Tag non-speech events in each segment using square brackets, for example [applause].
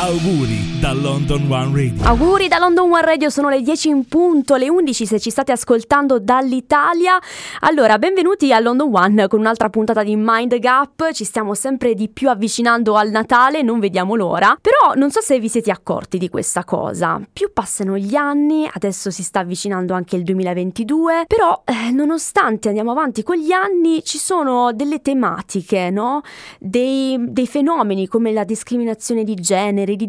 Auguri da London One Radio. Auguri da London One Radio, sono le 10 in punto, le 11 se ci state ascoltando dall'Italia. Allora, benvenuti a London One con un'altra puntata di Mind Gap. Ci stiamo sempre di più avvicinando al Natale, non vediamo l'ora. Però non so se vi siete accorti di questa cosa. Più passano gli anni, adesso si sta avvicinando anche il 2022, però eh, nonostante andiamo avanti con gli anni, ci sono delle tematiche, no? Dei, dei fenomeni come la discriminazione di genere genere, di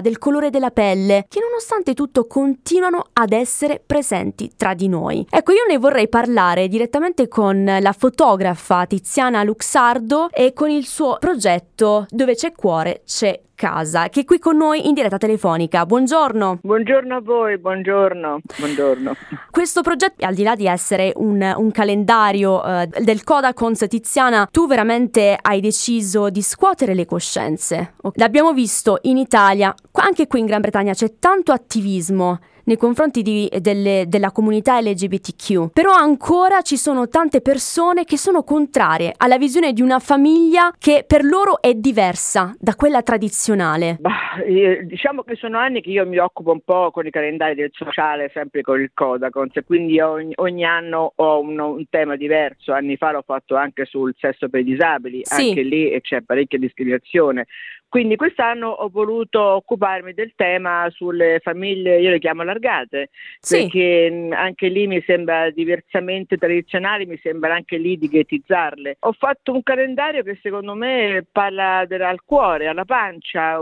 del colore della pelle, che nonostante tutto continuano ad essere presenti tra di noi. Ecco, io ne vorrei parlare direttamente con la fotografa Tiziana Luxardo e con il suo progetto Dove c'è cuore c'è casa, che è qui con noi in diretta telefonica. Buongiorno. Buongiorno a voi, buongiorno. buongiorno. Questo progetto, al di là di essere un, un calendario uh, del Codacons Tiziana, tu veramente hai deciso di scuotere le coscienze. L'abbiamo visto in Italia, anche qui in Gran Bretagna c'è tanto attivismo nei confronti di, delle, della comunità LGBTQ. Però ancora ci sono tante persone che sono contrarie alla visione di una famiglia che per loro è diversa da quella tradizionale. Bah, diciamo che sono anni che io mi occupo un po' con i calendari del sociale, sempre con il Codacons, quindi ogni, ogni anno ho un, un, tema diverso. Anni fa l'ho fatto anche sul sesso per i disabili, sì. anche lì c'è parecchia discriminazione. Quindi quest'anno ho voluto occuparmi del tema sulle famiglie, io le chiamo allargate, sì. perché anche lì mi sembra diversamente tradizionali, mi sembra anche lì di ghettizzarle. Ho fatto un calendario che secondo me parla del, al cuore, alla pancia.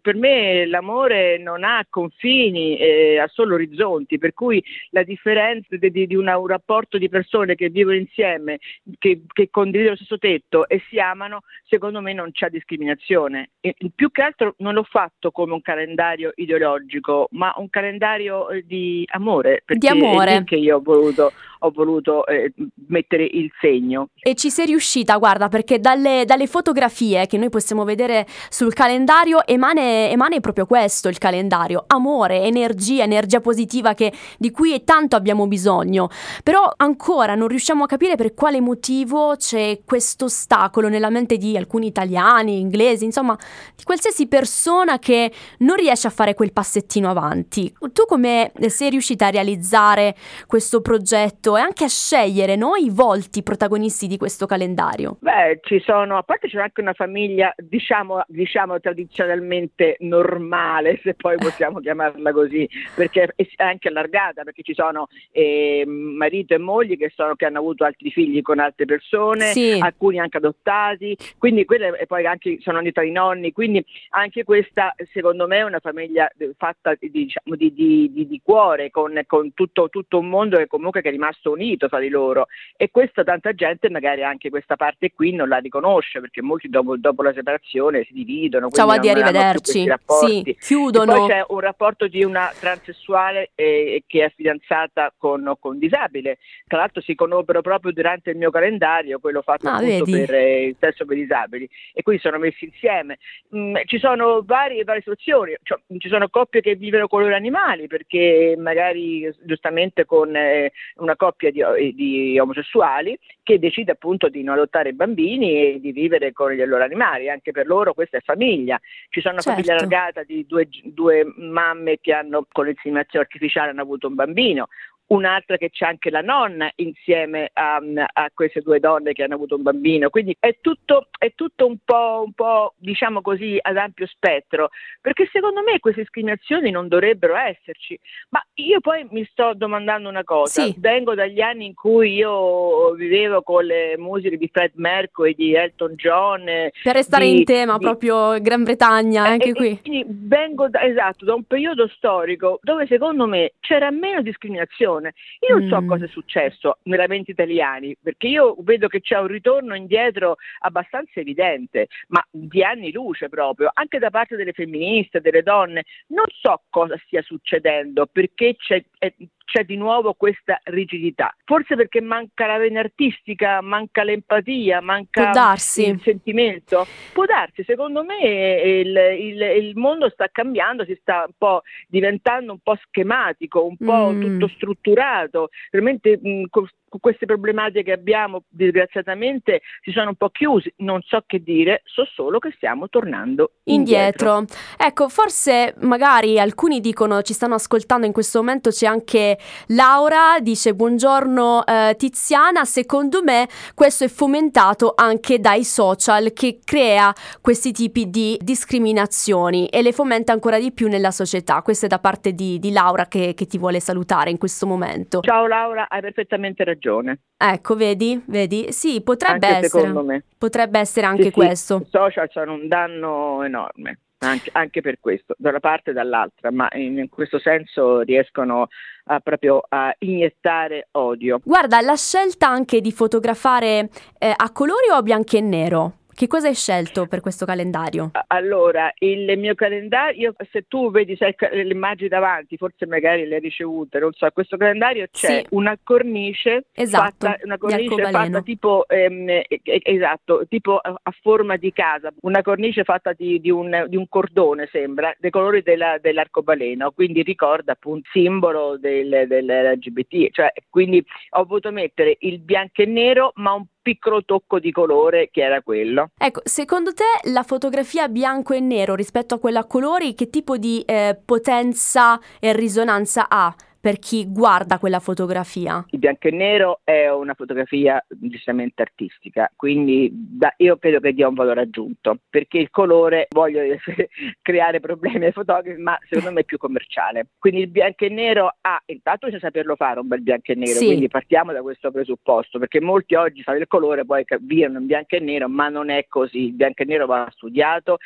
Per me l'amore non ha confini, eh, ha solo orizzonti, per cui la differenza di, di, di una, un rapporto di persone che vivono insieme, che, che condividono lo stesso tetto e si amano, secondo me non c'è discriminazione più che altro non l'ho fatto come un calendario ideologico, ma un calendario eh, di amore, perché di amore. è che io ho voluto ho voluto eh, mettere il segno. E ci sei riuscita, guarda, perché dalle, dalle fotografie che noi possiamo vedere sul calendario emane, emane, proprio questo il calendario, amore, energia, energia positiva che, di cui tanto abbiamo bisogno. Però ancora non riusciamo a capire per quale motivo c'è questo ostacolo nella mente di alcuni italiani, inglesi, insomma, di qualsiasi persona che non riesce a fare quel passettino avanti. Tu come sei riuscita a realizzare questo progetto? E anche a scegliere no, i volti protagonisti di questo calendario? Beh, ci sono, a parte c'è anche una famiglia, diciamo, diciamo tradizionalmente normale, se poi possiamo [laughs] chiamarla così, perché è anche allargata, perché ci sono eh, marito e mogli che, sono, che, hanno avuto altri figli con altre persone, sì. alcuni anche adottati, quindi quelle e poi anche sono andati ai nonni, quindi anche questa secondo me è una famiglia fatta diciamo, di, di, di, di, cuore, con, con tutto, tutto, un mondo che comunque che è rimasto rimasto unito fra di loro e questa tanta gente magari anche questa parte qui non la riconosce perché molti dopo, dopo la separazione si dividono. Ciao a di arrivederci, sì, chiudono. E poi c'è un rapporto di una transessuale eh, che è fidanzata con, con disabile, tra l'altro si conobbero proprio durante il mio calendario, quello fatto ah, appunto vedi. per eh, il sesso per disabili e quindi sono messi insieme. Mm, ci sono varie, varie situazioni, cioè, ci sono coppie che vivono con loro animali perché magari giustamente con eh, una coppia coppia di, eh, di, omosessuali che decide appunto di non adottare bambini e di vivere con i loro animali, anche per loro questa è famiglia. Ci sono una certo. famiglia allargata di due, due mamme che hanno con l'inseminazione artificiale hanno avuto un bambino, un'altra che c'è anche la nonna insieme a, a, queste due donne che hanno avuto un bambino. Quindi è tutto, è tutto un, po', un po', diciamo così, ad ampio spettro, perché secondo me queste discriminazioni non dovrebbero esserci. Ma io poi mi sto domandando una cosa, sì. vengo dagli anni in cui io vivevo con le musiche di Fred Mercury, di Elton John. Per restare di, in tema, di, proprio Gran Bretagna, anche e, qui. Vengo da, esatto, da un periodo storico dove secondo me c'era meno discriminazione persone. Io non mm. so cosa è successo nella mente italiani, perché io vedo che c'è un ritorno indietro abbastanza evidente, ma di anni luce proprio, anche da parte delle femministe, delle donne. Non so cosa stia succedendo, perché c'è, è, c'è di nuovo questa rigidità. Forse perché manca la vena artistica, manca l'empatia, manca il sentimento. Può darsi, secondo me il, il, il, mondo sta cambiando, si sta un po' diventando un po' schematico, un po' mm. tutto strutturato, veramente mh, queste problematiche che abbiamo disgraziatamente si sono un po' chiusi, non so che dire, so solo che stiamo tornando indietro. indietro. Ecco, forse magari alcuni dicono, ci stanno ascoltando in questo momento, c'è anche Laura, dice buongiorno eh, Tiziana, secondo me questo è fomentato anche dai social che crea questi tipi di discriminazioni e le fomenta ancora di più nella società. Questo è da parte di, di Laura che, che ti vuole salutare in questo momento. Ciao Laura, hai perfettamente ragione. Ecco, vedi, vedi, sì, potrebbe anche essere. Secondo me. Potrebbe essere anche sì, questo. Sì, I social sono un danno enorme. Anche, anche, per questo, da una parte e dall'altra, ma in, in questo senso riescono a, proprio a iniettare odio. Guarda, la scelta anche di fotografare eh, a colori o a bianco e nero? Che cosa hai scelto per questo calendario? Allora, il mio calendario, se tu vedi sai, le immagini davanti, forse magari le hai ricevute, non so, questo calendario c'è sì. una cornice, esatto, fatta, una cornice fatta tipo, ehm, esatto, tipo a, forma di casa, una cornice fatta di, di, un, di un, cordone, sembra, dei colori della, dell'arcobaleno, quindi ricorda appunto il simbolo del, dell'LGBT, cioè, quindi ho voluto mettere il bianco e nero, ma un piccolo tocco di colore che era quello. Ecco, secondo te la fotografia bianco e nero rispetto a quella a colori che tipo di eh, potenza e risonanza ha? Per chi guarda quella fotografia? Il bianco e nero è una fotografia decisamente artistica, quindi da, io credo che dia un valore aggiunto, perché il colore, voglio [laughs] creare problemi ai fotografi, ma secondo me è più commerciale. Quindi il bianco e nero ha, intanto bisogna saperlo fare un bel bianco e nero, sì. quindi partiamo da questo presupposto, perché molti oggi fanno il colore, poi viano in bianco e nero, ma non è così, il bianco e nero va studiato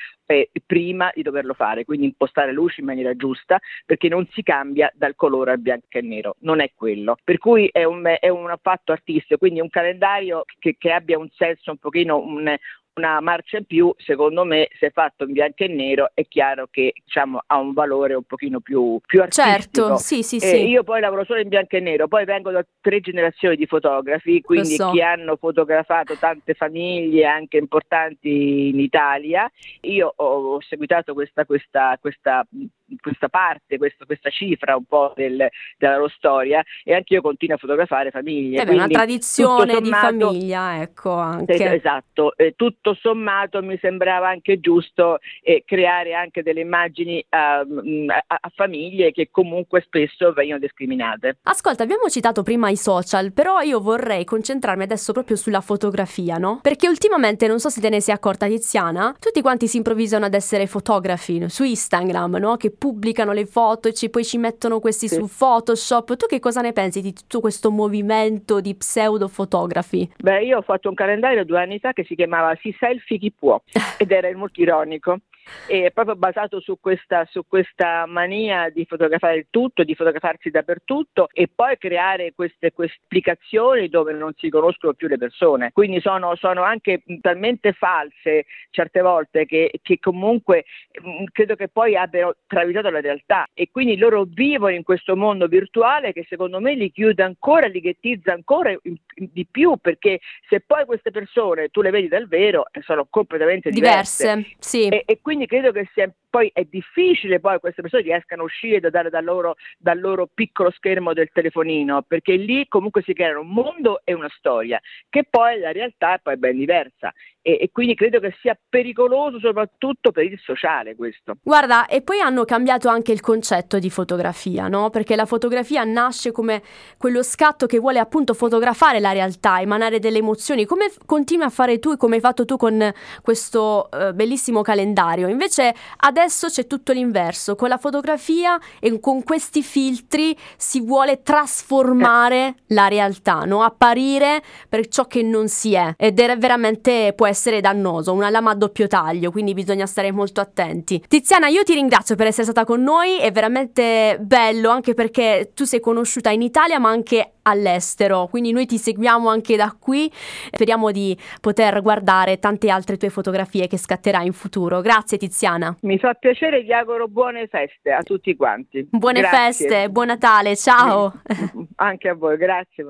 prima di doverlo fare, quindi impostare luci in maniera giusta, perché non si cambia dal colore al bianco bianco e nero, non è quello. Per cui è un, è un fatto artistico, quindi un calendario che, che abbia un senso un pochino, un, una marcia in più, secondo me, se fatto in bianco e nero, è chiaro che diciamo, ha un valore un pochino più, più artistico. Certo, sì, sì, sì. io poi lavoro solo in bianco e nero, poi vengo da tre generazioni di fotografi, quindi so. che hanno fotografato tante famiglie anche importanti in Italia. Io ho seguitato questa, questa, questa questa parte, questo, questa cifra un po' del, della loro storia e anche io continuo a fotografare famiglie. È una tradizione sommato, di famiglia, ecco anche. Esatto, eh, tutto sommato mi sembrava anche giusto eh, creare anche delle immagini uh, a, a, famiglie che comunque spesso vengono discriminate. Ascolta, abbiamo citato prima i social, però io vorrei concentrarmi adesso proprio sulla fotografia, no? Perché ultimamente, non so se te ne sei accorta Tiziana, tutti quanti si improvvisano ad essere fotografi su Instagram, no? Che pubblicano le foto e ci, poi ci mettono questi sì. su Photoshop. Tu che cosa ne pensi di tutto questo movimento di pseudo fotografi? Beh, io ho fatto un calendario due anni fa che si chiamava Si selfie chi può [laughs] ed era molto ironico e proprio basato su questa, su questa, mania di fotografare il tutto, di fotografarsi dappertutto e poi creare queste, queste applicazioni dove non si conoscono più le persone. Quindi sono, sono anche talmente false certe volte che, che comunque mh, mm, credo che poi abbiano travisato la realtà e quindi loro vivono in questo mondo virtuale che secondo me li chiude ancora, li ghettizza ancora in, in, di più perché se poi queste persone tu le vedi dal vero sono completamente diverse, diverse sì. e, e quindi quindi credo che sia poi è difficile poi queste persone riescano a uscire da dare dal loro, dal loro piccolo schermo del telefonino, perché lì comunque si creano un mondo e una storia, che poi la realtà è poi ben diversa. E, e, quindi credo che sia pericoloso soprattutto per il sociale questo. Guarda, e poi hanno cambiato anche il concetto di fotografia, no? Perché la fotografia nasce come quello scatto che vuole appunto fotografare la realtà, emanare delle emozioni, come continui a fare tu e come hai fatto tu con questo uh, bellissimo calendario. Invece adesso adesso c'è tutto l'inverso, con la fotografia e con questi filtri si vuole trasformare la realtà, no? apparire per ciò che non si è ed è veramente può essere dannoso, una lama a doppio taglio, quindi bisogna stare molto attenti. Tiziana, io ti ringrazio per essere stata con noi, è veramente bello anche perché tu sei conosciuta in Italia ma anche all'estero, quindi noi ti seguiamo anche da qui, speriamo di poter guardare tante altre tue fotografie che scatterai in futuro. Grazie Tiziana. Mi fa piacere, vi auguro buone feste a tutti quanti. Buone grazie. feste, buon Natale, ciao. Anche a voi, grazie.